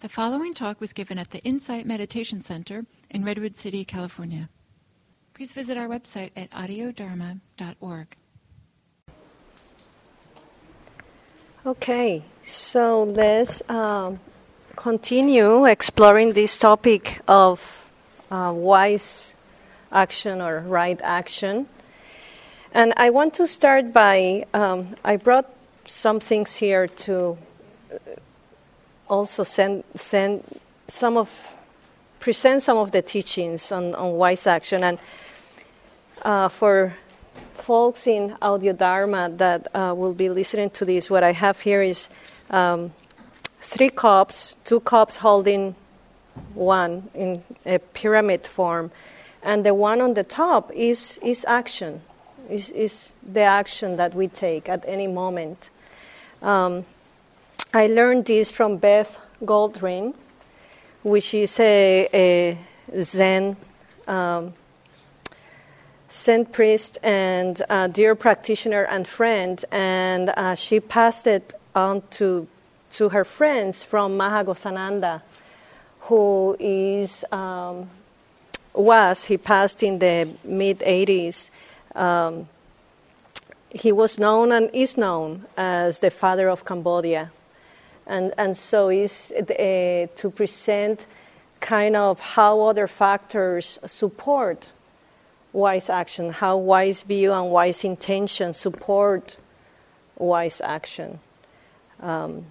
The following talk was given at the Insight Meditation Center in Redwood City, California. Please visit our website at audiodharma.org. Okay, so let's um, continue exploring this topic of uh, wise action or right action. And I want to start by um, I brought some things here to also send, send some of present some of the teachings on, on wise action. And uh, for folks in audio dharma that uh, will be listening to this what i have here is um, three cups two cups holding one in a pyramid form. And the one on the top is, is action is, is the action that we take at any moment. Um, I learned this from Beth Goldring, which is a, a Zen um, Zen priest and a dear practitioner and friend, and uh, she passed it on to to her friends from Maha Ghosananda, who is um, was he passed in the mid 80s. Um, he was known and is known as the father of Cambodia and, and so is uh, to present kind of how other factors support wise action, how wise view and wise intention support wise action. Um,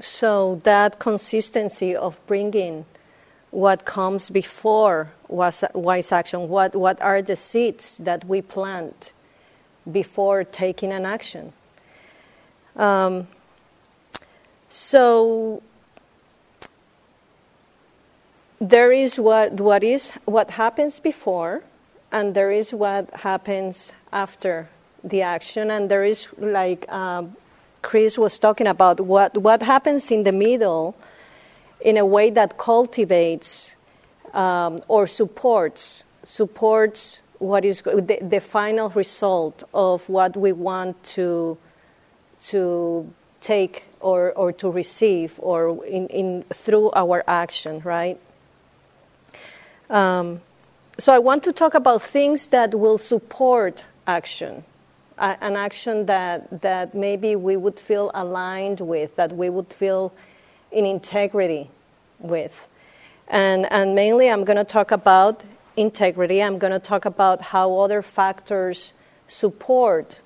so that consistency of bringing what comes before wise, action, what, what are the seeds that we plant before taking an action. Um, so there is what, what is what happens before, and there is what happens after the action, and there is like um, Chris was talking about what what happens in the middle, in a way that cultivates um, or supports supports what is the, the final result of what we want to to take or, or to receive or in, in through our action, right? Um, so I want to talk about things that will support action, uh, an action that, that maybe we would feel aligned with, that we would feel in integrity with. And, and mainly I'm going to talk about integrity. I'm going to talk about how other factors support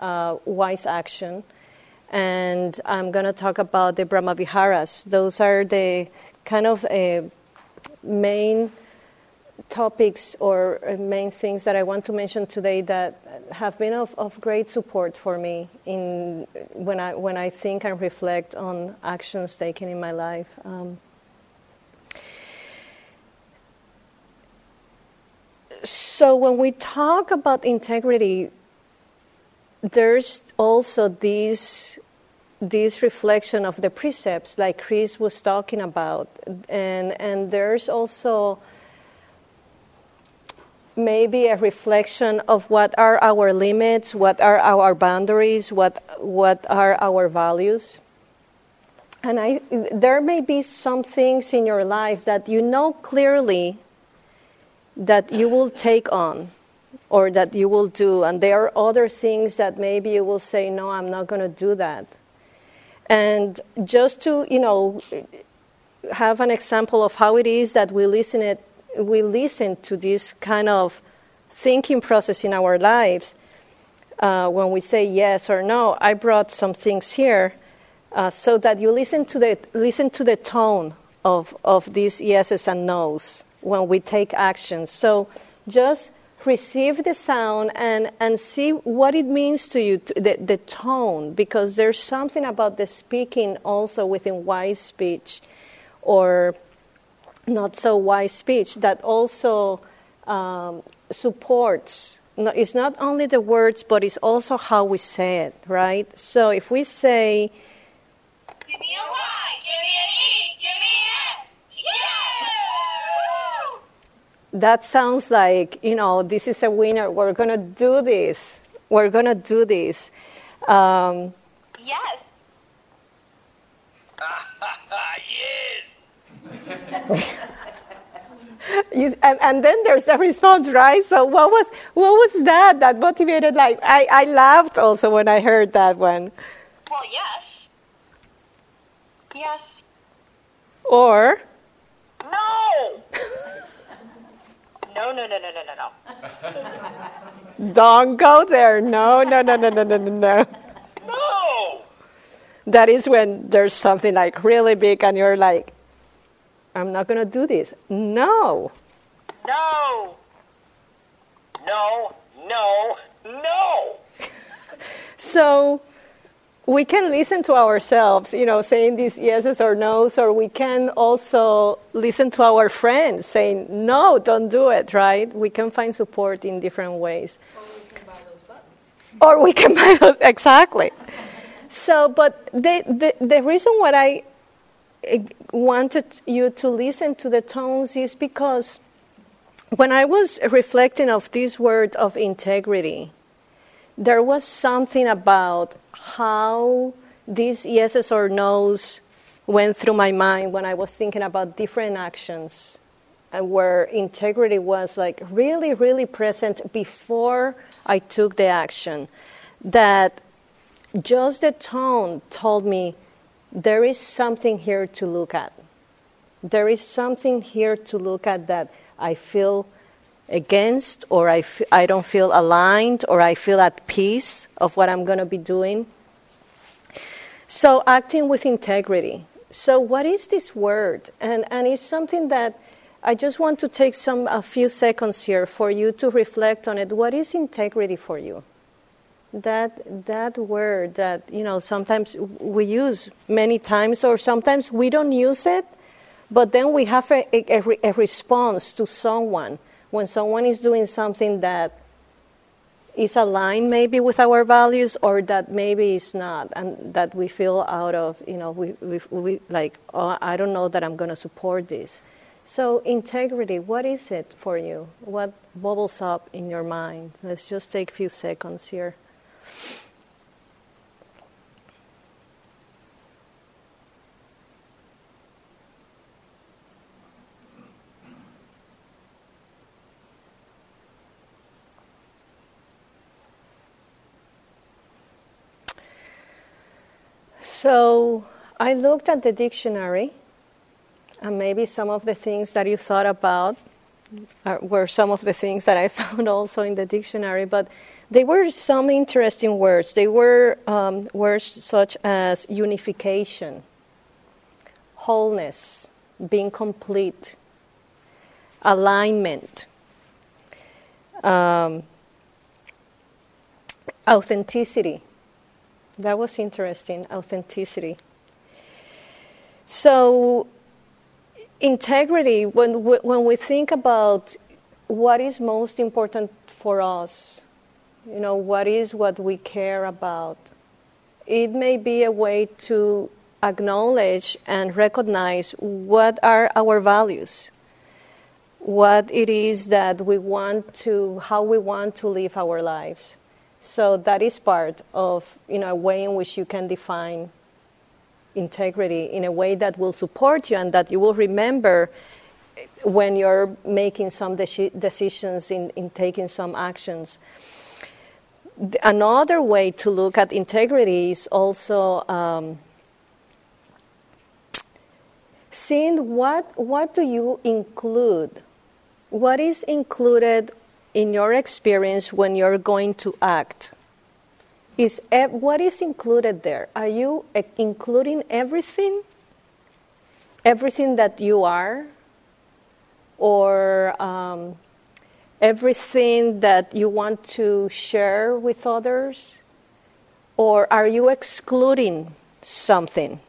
uh, wise action and I'm going to talk about the Brahmaviharas. Those are the kind of uh, main topics or uh, main things that I want to mention today that have been of, of great support for me in when I when I think and reflect on actions taken in my life. Um, so when we talk about integrity, there's also this this reflection of the precepts, like Chris was talking about, and and there's also maybe a reflection of what are our limits, what are our boundaries, what what are our values. And I, there may be some things in your life that you know clearly that you will take on or that you will do. And there are other things that maybe you will say, no, I'm not going to do that. And just to, you know, have an example of how it is that we listen, it, we listen to this kind of thinking process in our lives uh, when we say yes or no. I brought some things here uh, so that you listen to the, listen to the tone of, of these yeses and nos when we take action. So just receive the sound and, and see what it means to you, to the, the tone, because there's something about the speaking also within wise speech or not so wise speech that also um, supports. It's not only the words, but it's also how we say it, right? So if we say, Give me a Y, give me an E, give me that sounds like, you know, this is a winner. We're going to do this. We're going to do this. Um, yes. yes. You, and, and, then there's the response, right? So what was what was that that motivated? Like I, I laughed also when I heard that one. Well, yes, yes. Or no. No, no, no, no, no, no, no. Don't go there. No, no, no, no, no, no, no, no. No. That is when there's something like really big and you're like, I'm not going to do this. No. No. No, no, no. so we can listen to ourselves, you know, saying these yeses or nos, or we can also listen to our friends saying, no, don't do it, right? We can find support in different ways. Or we can buy those buttons. Or we can buy those, exactly. So, but the, the, the reason why I eh, wanted you to listen to the tones is because when I was reflecting of this word of integrity, there was something about how these yeses or nos went through my mind when I was thinking about different actions and where integrity was like really, really present before I took the action. That just the tone told me there is something here to look at. There is something here to look at that I feel against, or I f- I don't feel aligned, or I feel at peace of what I'm going to be doing. So, acting with integrity. So, what is this word? And, and it's something that I just want to take some a few seconds here for you to reflect on it. What is integrity for you? that that word that you know sometimes we use many times or sometimes we don't use it but then we have a, a, a, response to someone when someone is doing something that is aligned maybe with our values or that maybe is not and that we feel out of you know we, we, we like oh, i don't know that i'm going to support this. So integrity what is it for you? What bubbles up in your mind? Let's just take a few seconds here So I looked at the dictionary, and maybe some of the things that you thought about were some of the things that I found also in the dictionary. But there were some interesting words. They were um, words such as unification, wholeness, being complete, alignment, um, authenticity. That was interesting, authenticity. So, integrity, when we, when we think about what is most important for us, you know, what is what we care about? It may be a way to acknowledge and recognize what are our values, what it is that we want to, how we want to live our lives. So that is part of, you know, a way in which you can define integrity in a way that will support you and that you will remember when you're making some de- decisions in, in taking some actions. Another way to look at integrity is also um, seeing what what do you include? What is included in your experience when you're going to act is what is included there are you including everything everything that you are or um, everything that you want to share with others? Or are you excluding something?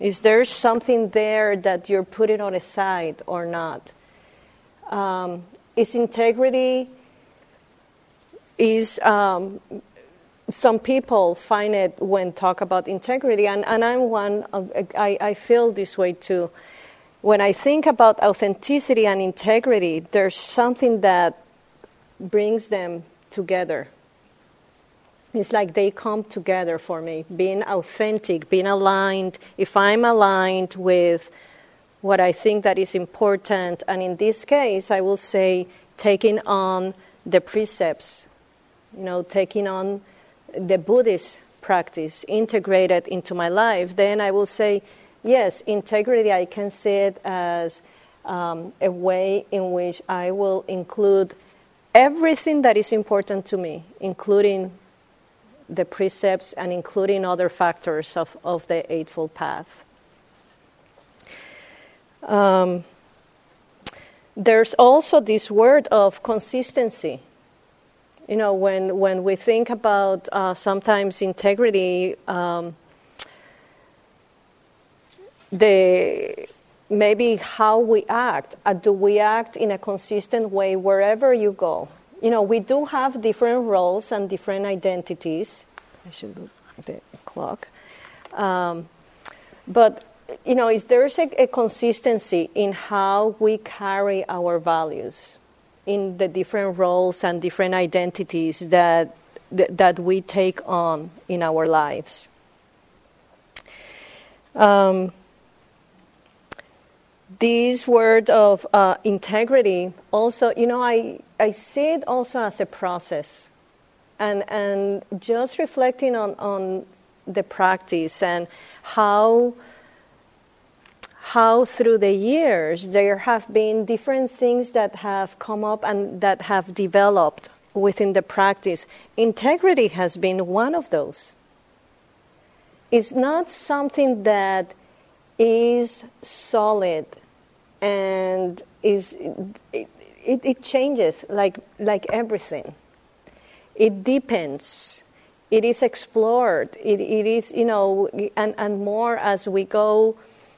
Is there something there that you're putting on a side or not? Um, is integrity, is um, some people find it when talk about integrity, and, and I'm one of, I, I feel this way too when I think about authenticity and integrity, there's something that brings them together. it's like they come together for me. Being authentic, being aligned. If I'm aligned with what I think that is important, and in this case, I will say taking on the precepts, you know, taking on the Buddhist practice, integrated into my life, then I will say, yes, integrity, I can see it as um, a way in which I will include everything that is important to me, including the precepts and including other factors of, of the Eightfold Path. Um, there's also this word of consistency. You know, when, when we think about uh, sometimes integrity, um, the maybe how we act. Uh, do we act in a consistent way wherever you go? You know, we do have different roles and different identities. I should look at the clock. Um, but, you know, is there's a, a consistency in how we carry our values in the different roles and different identities that, that, we take on in our lives. Um, this word of uh, integrity also, you know, I, I see it also as a process. And, and just reflecting on, on the practice and how, how through the years there have been different things that have come up and that have developed within the practice. Integrity has been one of those. It's not something that is solid and is it, it, it changes like like everything. It deepens. It is explored. It, it is you know and, and more as we go.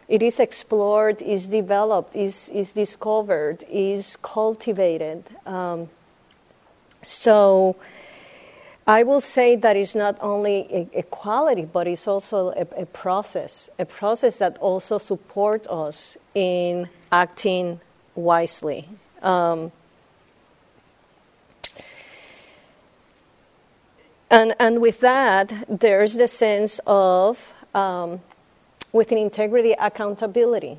It is explored, is developed, is is discovered, is cultivated. Um, so. I will say that it's not only a, a quality, but it's also a, a, process, a process that also supports us in acting wisely. Um, and, and with that, there's the sense of, um, within integrity, accountability.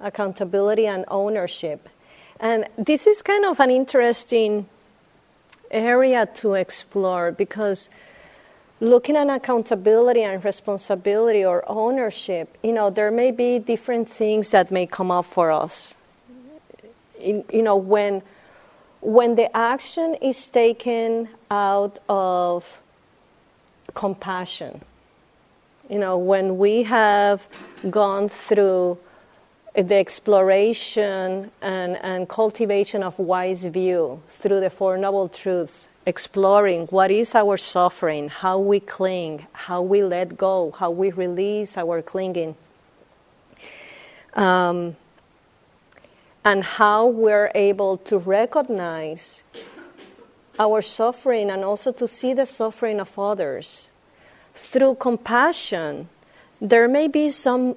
Accountability and ownership. And this is kind of an interesting area to explore because looking at accountability and responsibility or ownership, you know, there may be different things that may come up for us. In, you know, when when the action is taken out of compassion, you know, when we have gone through the exploration and, and cultivation of wise view through the Four Noble Truths, exploring what is our suffering, how we cling, how we let go, how we release our clinging, um, and how we're able to recognize our suffering and also to see the suffering of others. Through compassion, there may be some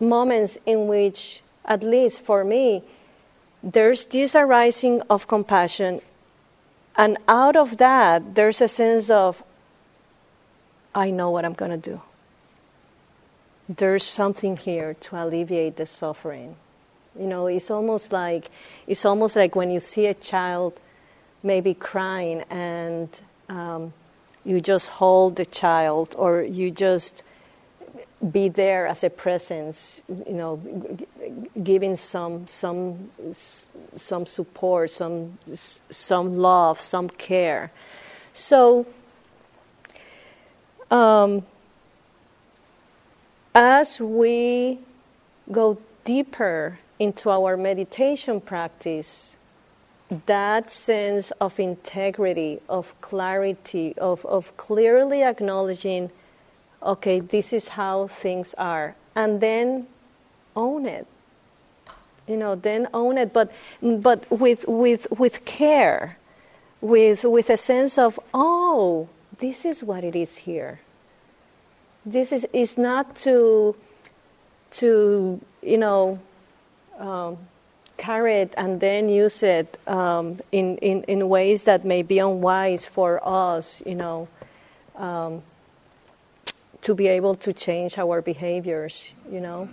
moments in which, at least for me, there's this arising of compassion, and out of that, there's a sense of, I know what I'm going to do. There's something here to alleviate the suffering. You know, it's almost like it's almost like when you see a child maybe crying and um, you just hold the child or you just be there as a presence, you know, giving some some some support, some some love, some care. So, um, as we go deeper into our meditation practice, that sense of integrity, of clarity, of, of clearly acknowledging okay, this is how things are, and then own it. You know, then own it, but but with with with care, with with a sense of oh, this is what it is here. This is is not to to you know um, carry it and then use it um, in, in in ways that may be unwise for us. You know um, to be able to change our behaviors, you know,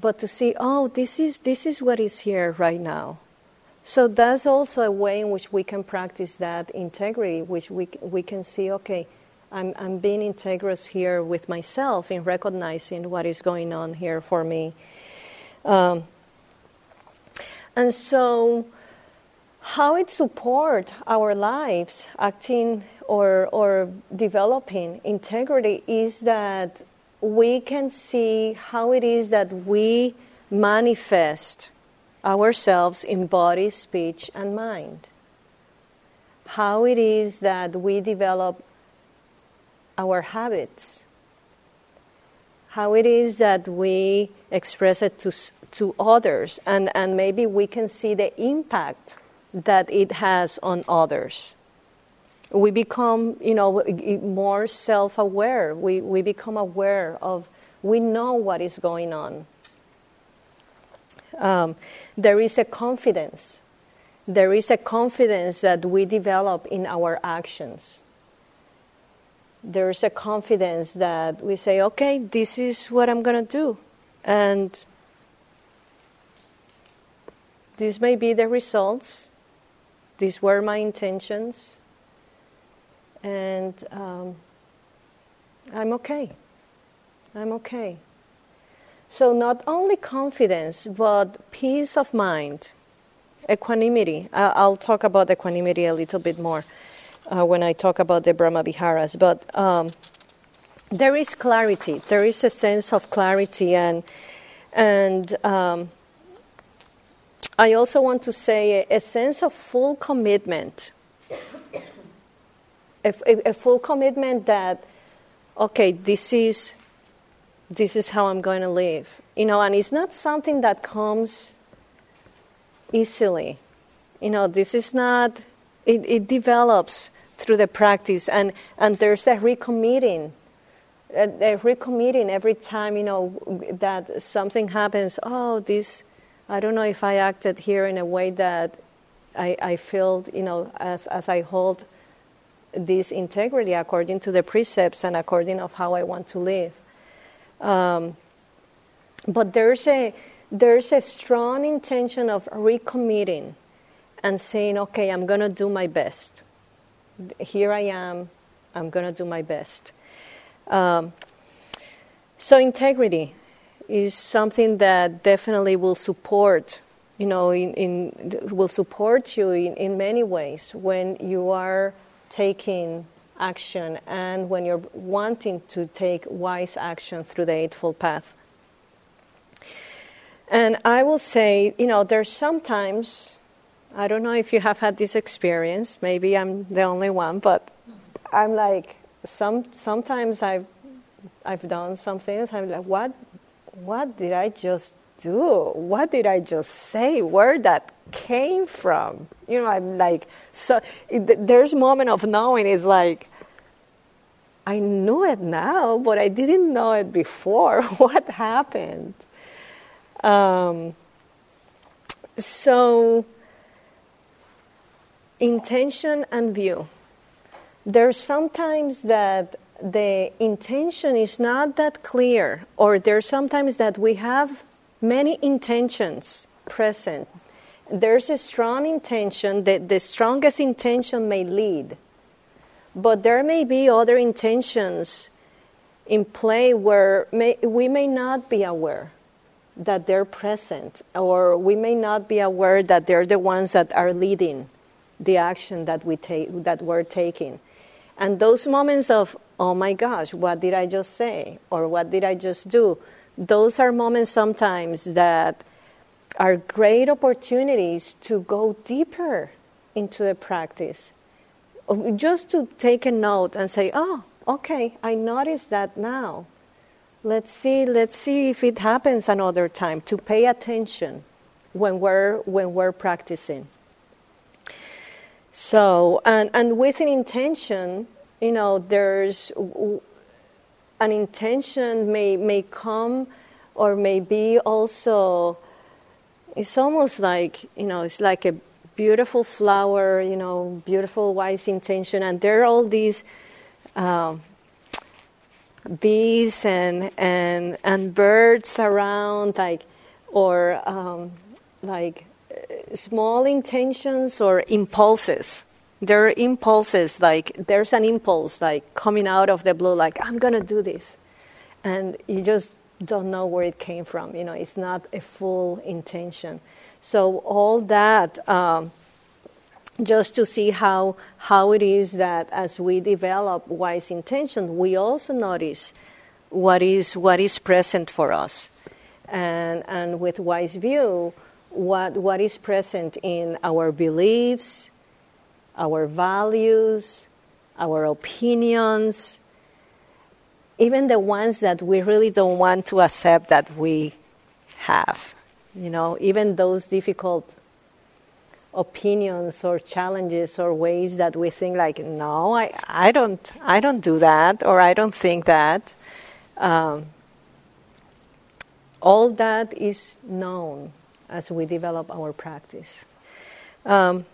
but to see, oh, this is this is what is here right now. So that's also a way in which we can practice that integrity, which we we can see, okay, I'm I'm being integrous here with myself in recognizing what is going on here for me. Um, and so how it support our lives acting or, or developing integrity is that we can see how it is that we manifest ourselves in body, speech, and mind. How it is that we develop our habits. How it is that we express it to, to others, and, and maybe we can see the impact that it has on others. We become, you know, more self-aware. We, we become aware of, we know what is going on. Um, there is a confidence. There is a confidence that we develop in our actions. There's a confidence that we say, okay, this is what I'm going to do. And this may be the results, these were my intentions, and um, I'm okay. I'm okay. So, not only confidence, but peace of mind, equanimity. I'll talk about equanimity a little bit more uh, when I talk about the Brahma Viharas. But um, there is clarity. There is a sense of clarity, and and um, I also want to say a, a sense of full commitment. A, a, a, full commitment that, okay, this is, this is how I'm going to live. You know, and it's not something that comes easily. You know, this is not, it, it develops through the practice, and, and there's a recommitting. A, recommitting every time, you know, that something happens. Oh, this I don't know if I acted here in a way that I, I feel, you know, as, as I hold this integrity according to the precepts and according of how I want to live. Um, but there's a there's a strong intention of recommitting and saying, okay, I'm going to do my best. Here I am. I'm going to do my best. Um, so integrity is something that definitely will support you know in, in will support you in, in many ways when you are taking action and when you're wanting to take wise action through the eightfold path. And i will say you know there's sometimes i don't know if you have had this experience maybe i'm the only one but i'm like some sometimes i've i've done some things i'm like what what did I just do? What did I just say? Where that came from? You know, I'm like, so it, there's moment of knowing is like, I knew it now, but I didn't know it before. what happened? Um, so, intention and view. There's sometimes that the intention is not that clear, or there's sometimes that we have many intentions present. There's a strong intention that the strongest intention may lead, but there may be other intentions in play where may, we may not be aware that they're present, or we may not be aware that they're the ones that are leading the action that we take that we're taking. And those moments of oh my gosh, what did I just say? Or what did I just do? Those are moments sometimes that are great opportunities to go deeper into the practice. Just to take a note and say, oh, okay, I noticed that now. Let's see, let's see if it happens another time, to pay attention when we're, when we're practicing. So, and, and with an intention, you know, there's an intention may may come or may be also it's almost like you know it's like a beautiful flower you know beautiful wise intention and there are all these uh, bees and and and birds around, like or um, like uh, small intentions or impulses. There are impulses, like there's an impulse, like coming out of the blue, like I'm gonna do this, and you just don't know where it came from. You know, it's not a full intention. So all that. Um, just to see how how it is that as we develop wise intention, we also notice what is what is present for us, and and with wise view, what what is present in our beliefs, our values, our opinions, even the ones that we really don't want to accept that we have. You know, even those difficult opinions or challenges or ways that we think like no I, I don't I don't do that or I don't think that um, all that is known as we develop our practice um,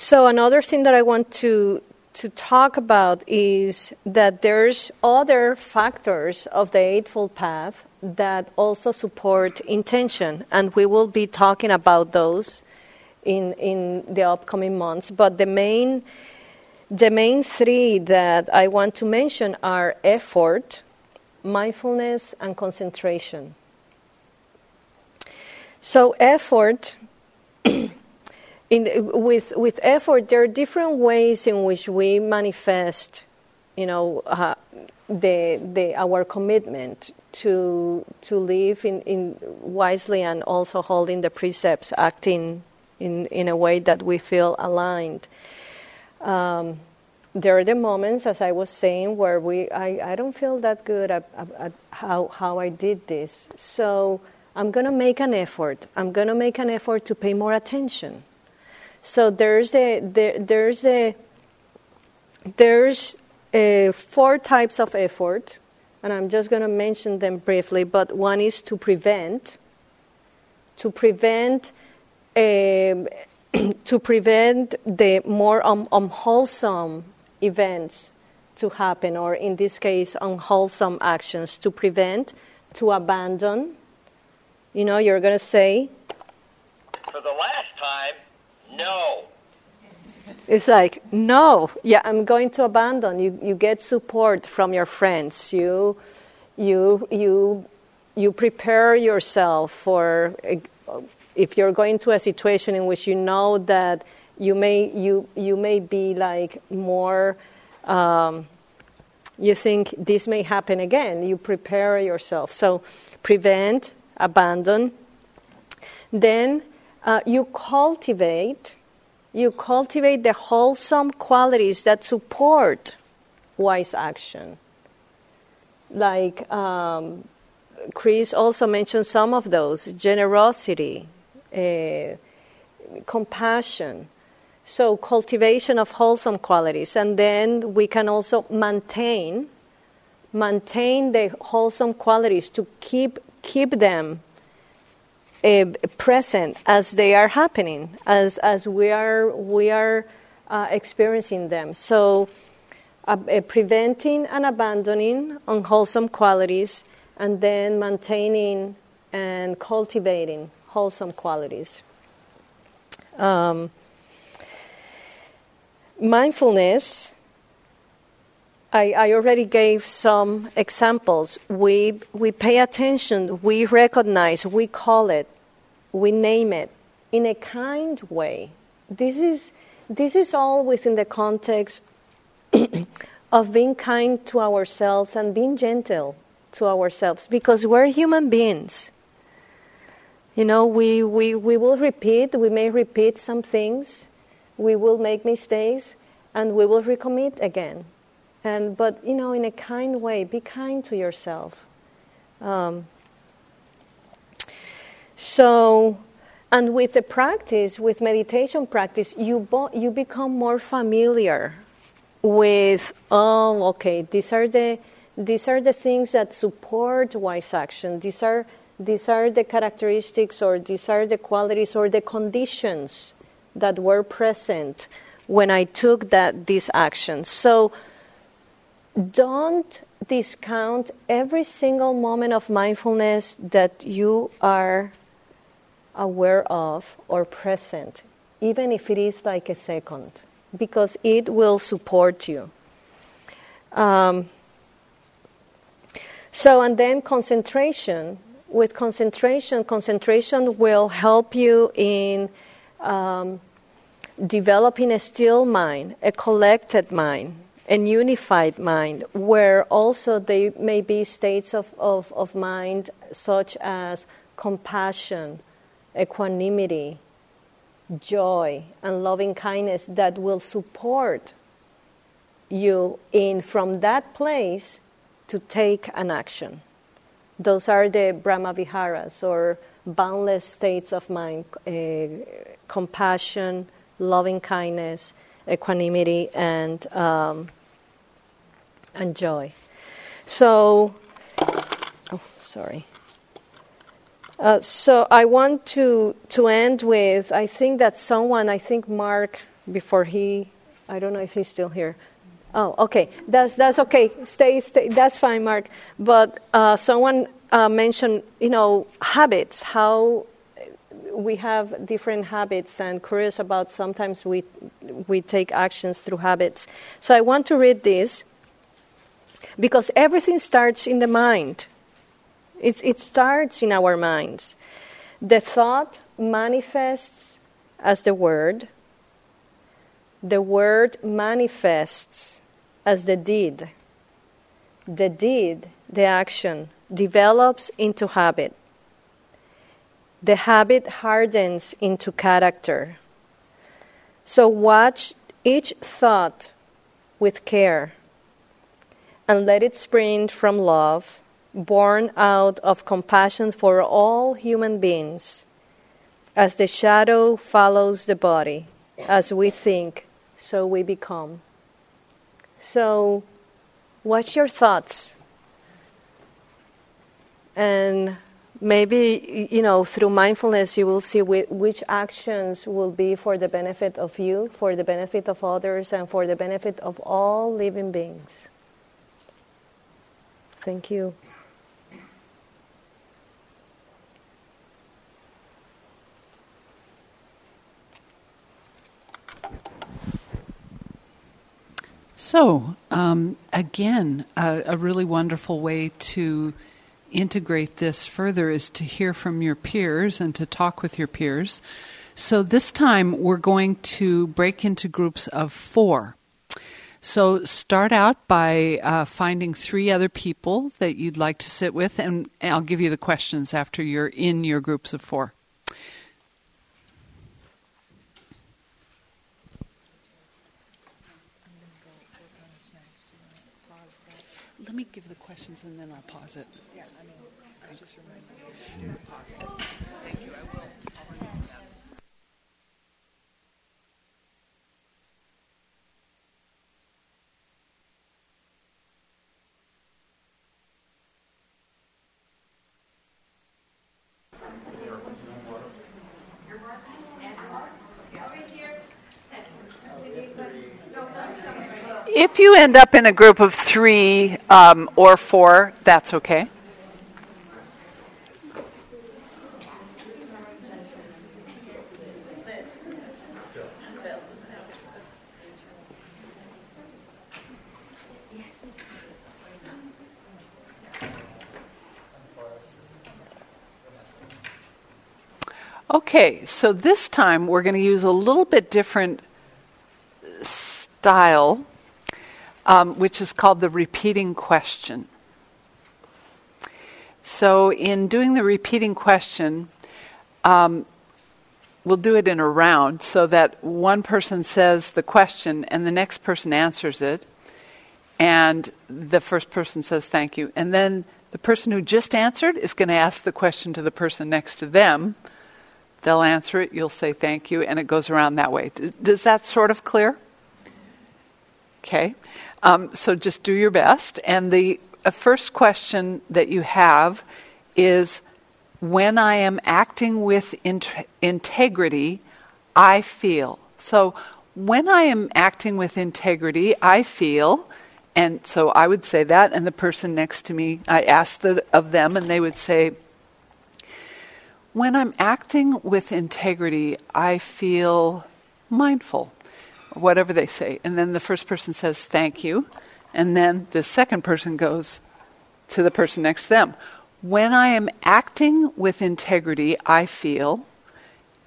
so another thing that I want to to talk about is that there's other factors of the Eightfold Path that also support intention, and we will be talking about those in in the upcoming months. But the main the main three that I want to mention are effort, mindfulness, and concentration. So effort. In, with with effort, there are different ways in which we manifest, you know, uh, the the our commitment to to live in, in wisely and also holding the precepts, acting in in a way that we feel aligned. Um, there are the moments, as I was saying, where we I, I don't feel that good at, at, at how how I did this, so I'm going to make an effort. I'm going to make an effort to pay more attention so there's a there, there's a there's a four types of effort, and I'm just going to mention them briefly. But one is to prevent, to prevent, um, to prevent the more unwholesome events to happen, or in this case, unwholesome actions. To prevent, to abandon. You know, you're going to say. For the last time, no. It's like, no, yeah, I'm going to abandon. You, you get support from your friends. You, you, you, you prepare yourself for if you're going to a situation in which you know that you may, you, you may be like more, um, you think this may happen again. You prepare yourself. So prevent, abandon. Then uh, you cultivate you cultivate the wholesome qualities that support wise action. Like um, chris also mentioned some of those generosity uh, compassion. So cultivation of wholesome qualities. And then we can also maintain maintain the wholesome qualities to keep keep them uh, present as they are happening, as as we are we are uh, experiencing them. So, uh, uh, preventing and abandoning unwholesome qualities, and then maintaining and cultivating wholesome qualities. Um, mindfulness. I, I, already gave some examples. We, we pay attention, we recognize, we call it, we name it in a kind way. This is, this is all within the context of being kind to ourselves and being gentle to ourselves because we're human beings. You know, we, we, we will repeat, we may repeat some things, we will make mistakes, and we will recommit again. And, but, you know, in a kind way, be kind to yourself. Um, so, and with the practice, with meditation practice, you, bo- you become more familiar with, oh, okay, these are the, these are the things that support wise action. These are, these are the characteristics or these are the qualities or the conditions that were present when I took that, these actions. So, don't discount every single moment of mindfulness that you are aware of or present, even if it is like a second, because it will support you. Um, so, and then concentration. With concentration, concentration will help you in um, developing a still mind, a collected mind, and unified mind, where also there may be states of, of, of mind such as compassion, equanimity, joy, and loving kindness that will support you in from that place to take an action. Those are the Brahma Viharas or boundless states of mind uh, compassion, loving kindness, equanimity, and, um, and joy. So, oh, sorry. Uh, so I want to, to end with I think that someone, I think Mark, before he, I don't know if he's still here, Oh, okay. That's that's okay. Stay, stay. That's fine, Mark. But uh, someone uh, mentioned, you know, habits. How we have different habits, and curious about sometimes we we take actions through habits. So I want to read this because everything starts in the mind. It's, it starts in our minds. The thought manifests as the word. The word manifests as the deed. The deed, the action, develops into habit. The habit hardens into character. So watch each thought with care and let it spring from love, born out of compassion for all human beings. As the shadow follows the body, as we think, so we become. So, what's your thoughts? And maybe, you know, through mindfulness, you will see which actions will be for the benefit of you, for the benefit of others, and for the benefit of all living beings. Thank you. So, um, again, a, a, really wonderful way to integrate this further is to hear from your peers and to talk with your peers. So, this time we're going to break into groups of four. So, start out by uh, finding three other people that you'd like to sit with, and I'll give you the questions after you're in your groups of four. let me give the questions and then I'll pause it. Yeah, I mean, I just reminded you to pause it. If you end up in a group of three um, or four, that's okay. Okay, so this time we're going to use a little bit different style um, which is called the repeating question. So, in doing the repeating question, um, we'll do it in a round so that one person says the question and the next person answers it, and the first person says thank you. And then the person who just answered is going to ask the question to the person next to them. They'll answer it, you'll say thank you, and it goes around that way. Does that sort of clear? Okay. Um, so just do your best. And the uh, first question that you have is when I am acting with int- integrity, I feel. So when I am acting with integrity, I feel, And so I would say that, and the person next to me, I asked the, of them, and they would say, When I'm acting with integrity, I feel mindful, whatever they say. And then the first person says, Thank you. And then the second person goes to the person next to them, When I am acting with integrity, I feel,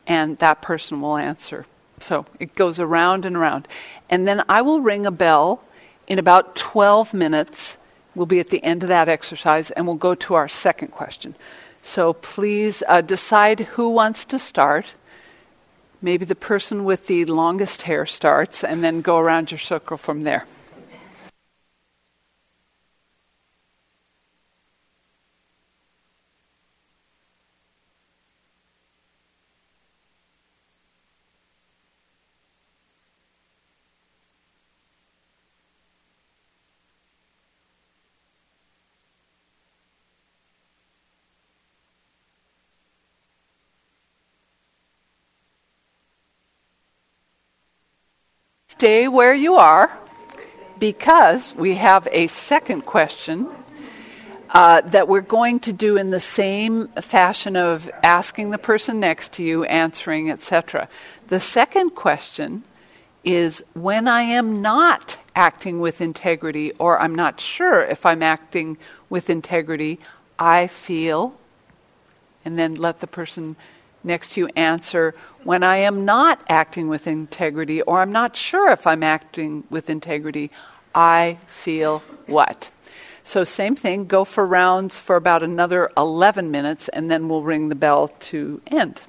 and that person will answer. So it goes around and around. And then I will ring a bell in about 12 minutes. We'll be at the end of that exercise and we'll go to our second question. So please uh, decide who wants to start. Maybe the person with the longest hair starts and then go around your circle from there. Stay where you are because we have a second question uh, that we're going to do in the same fashion of asking the person next to you, answering, etc. The second question is when I am not acting with integrity, or I'm not sure if I'm acting with integrity, I feel, and then let the person next you answer when I am not acting with integrity or I'm not sure if I'm acting with integrity, I feel what? So, same thing, go for rounds for about another 11 minutes and then we'll ring the bell to end.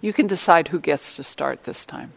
You can decide who gets to start this time.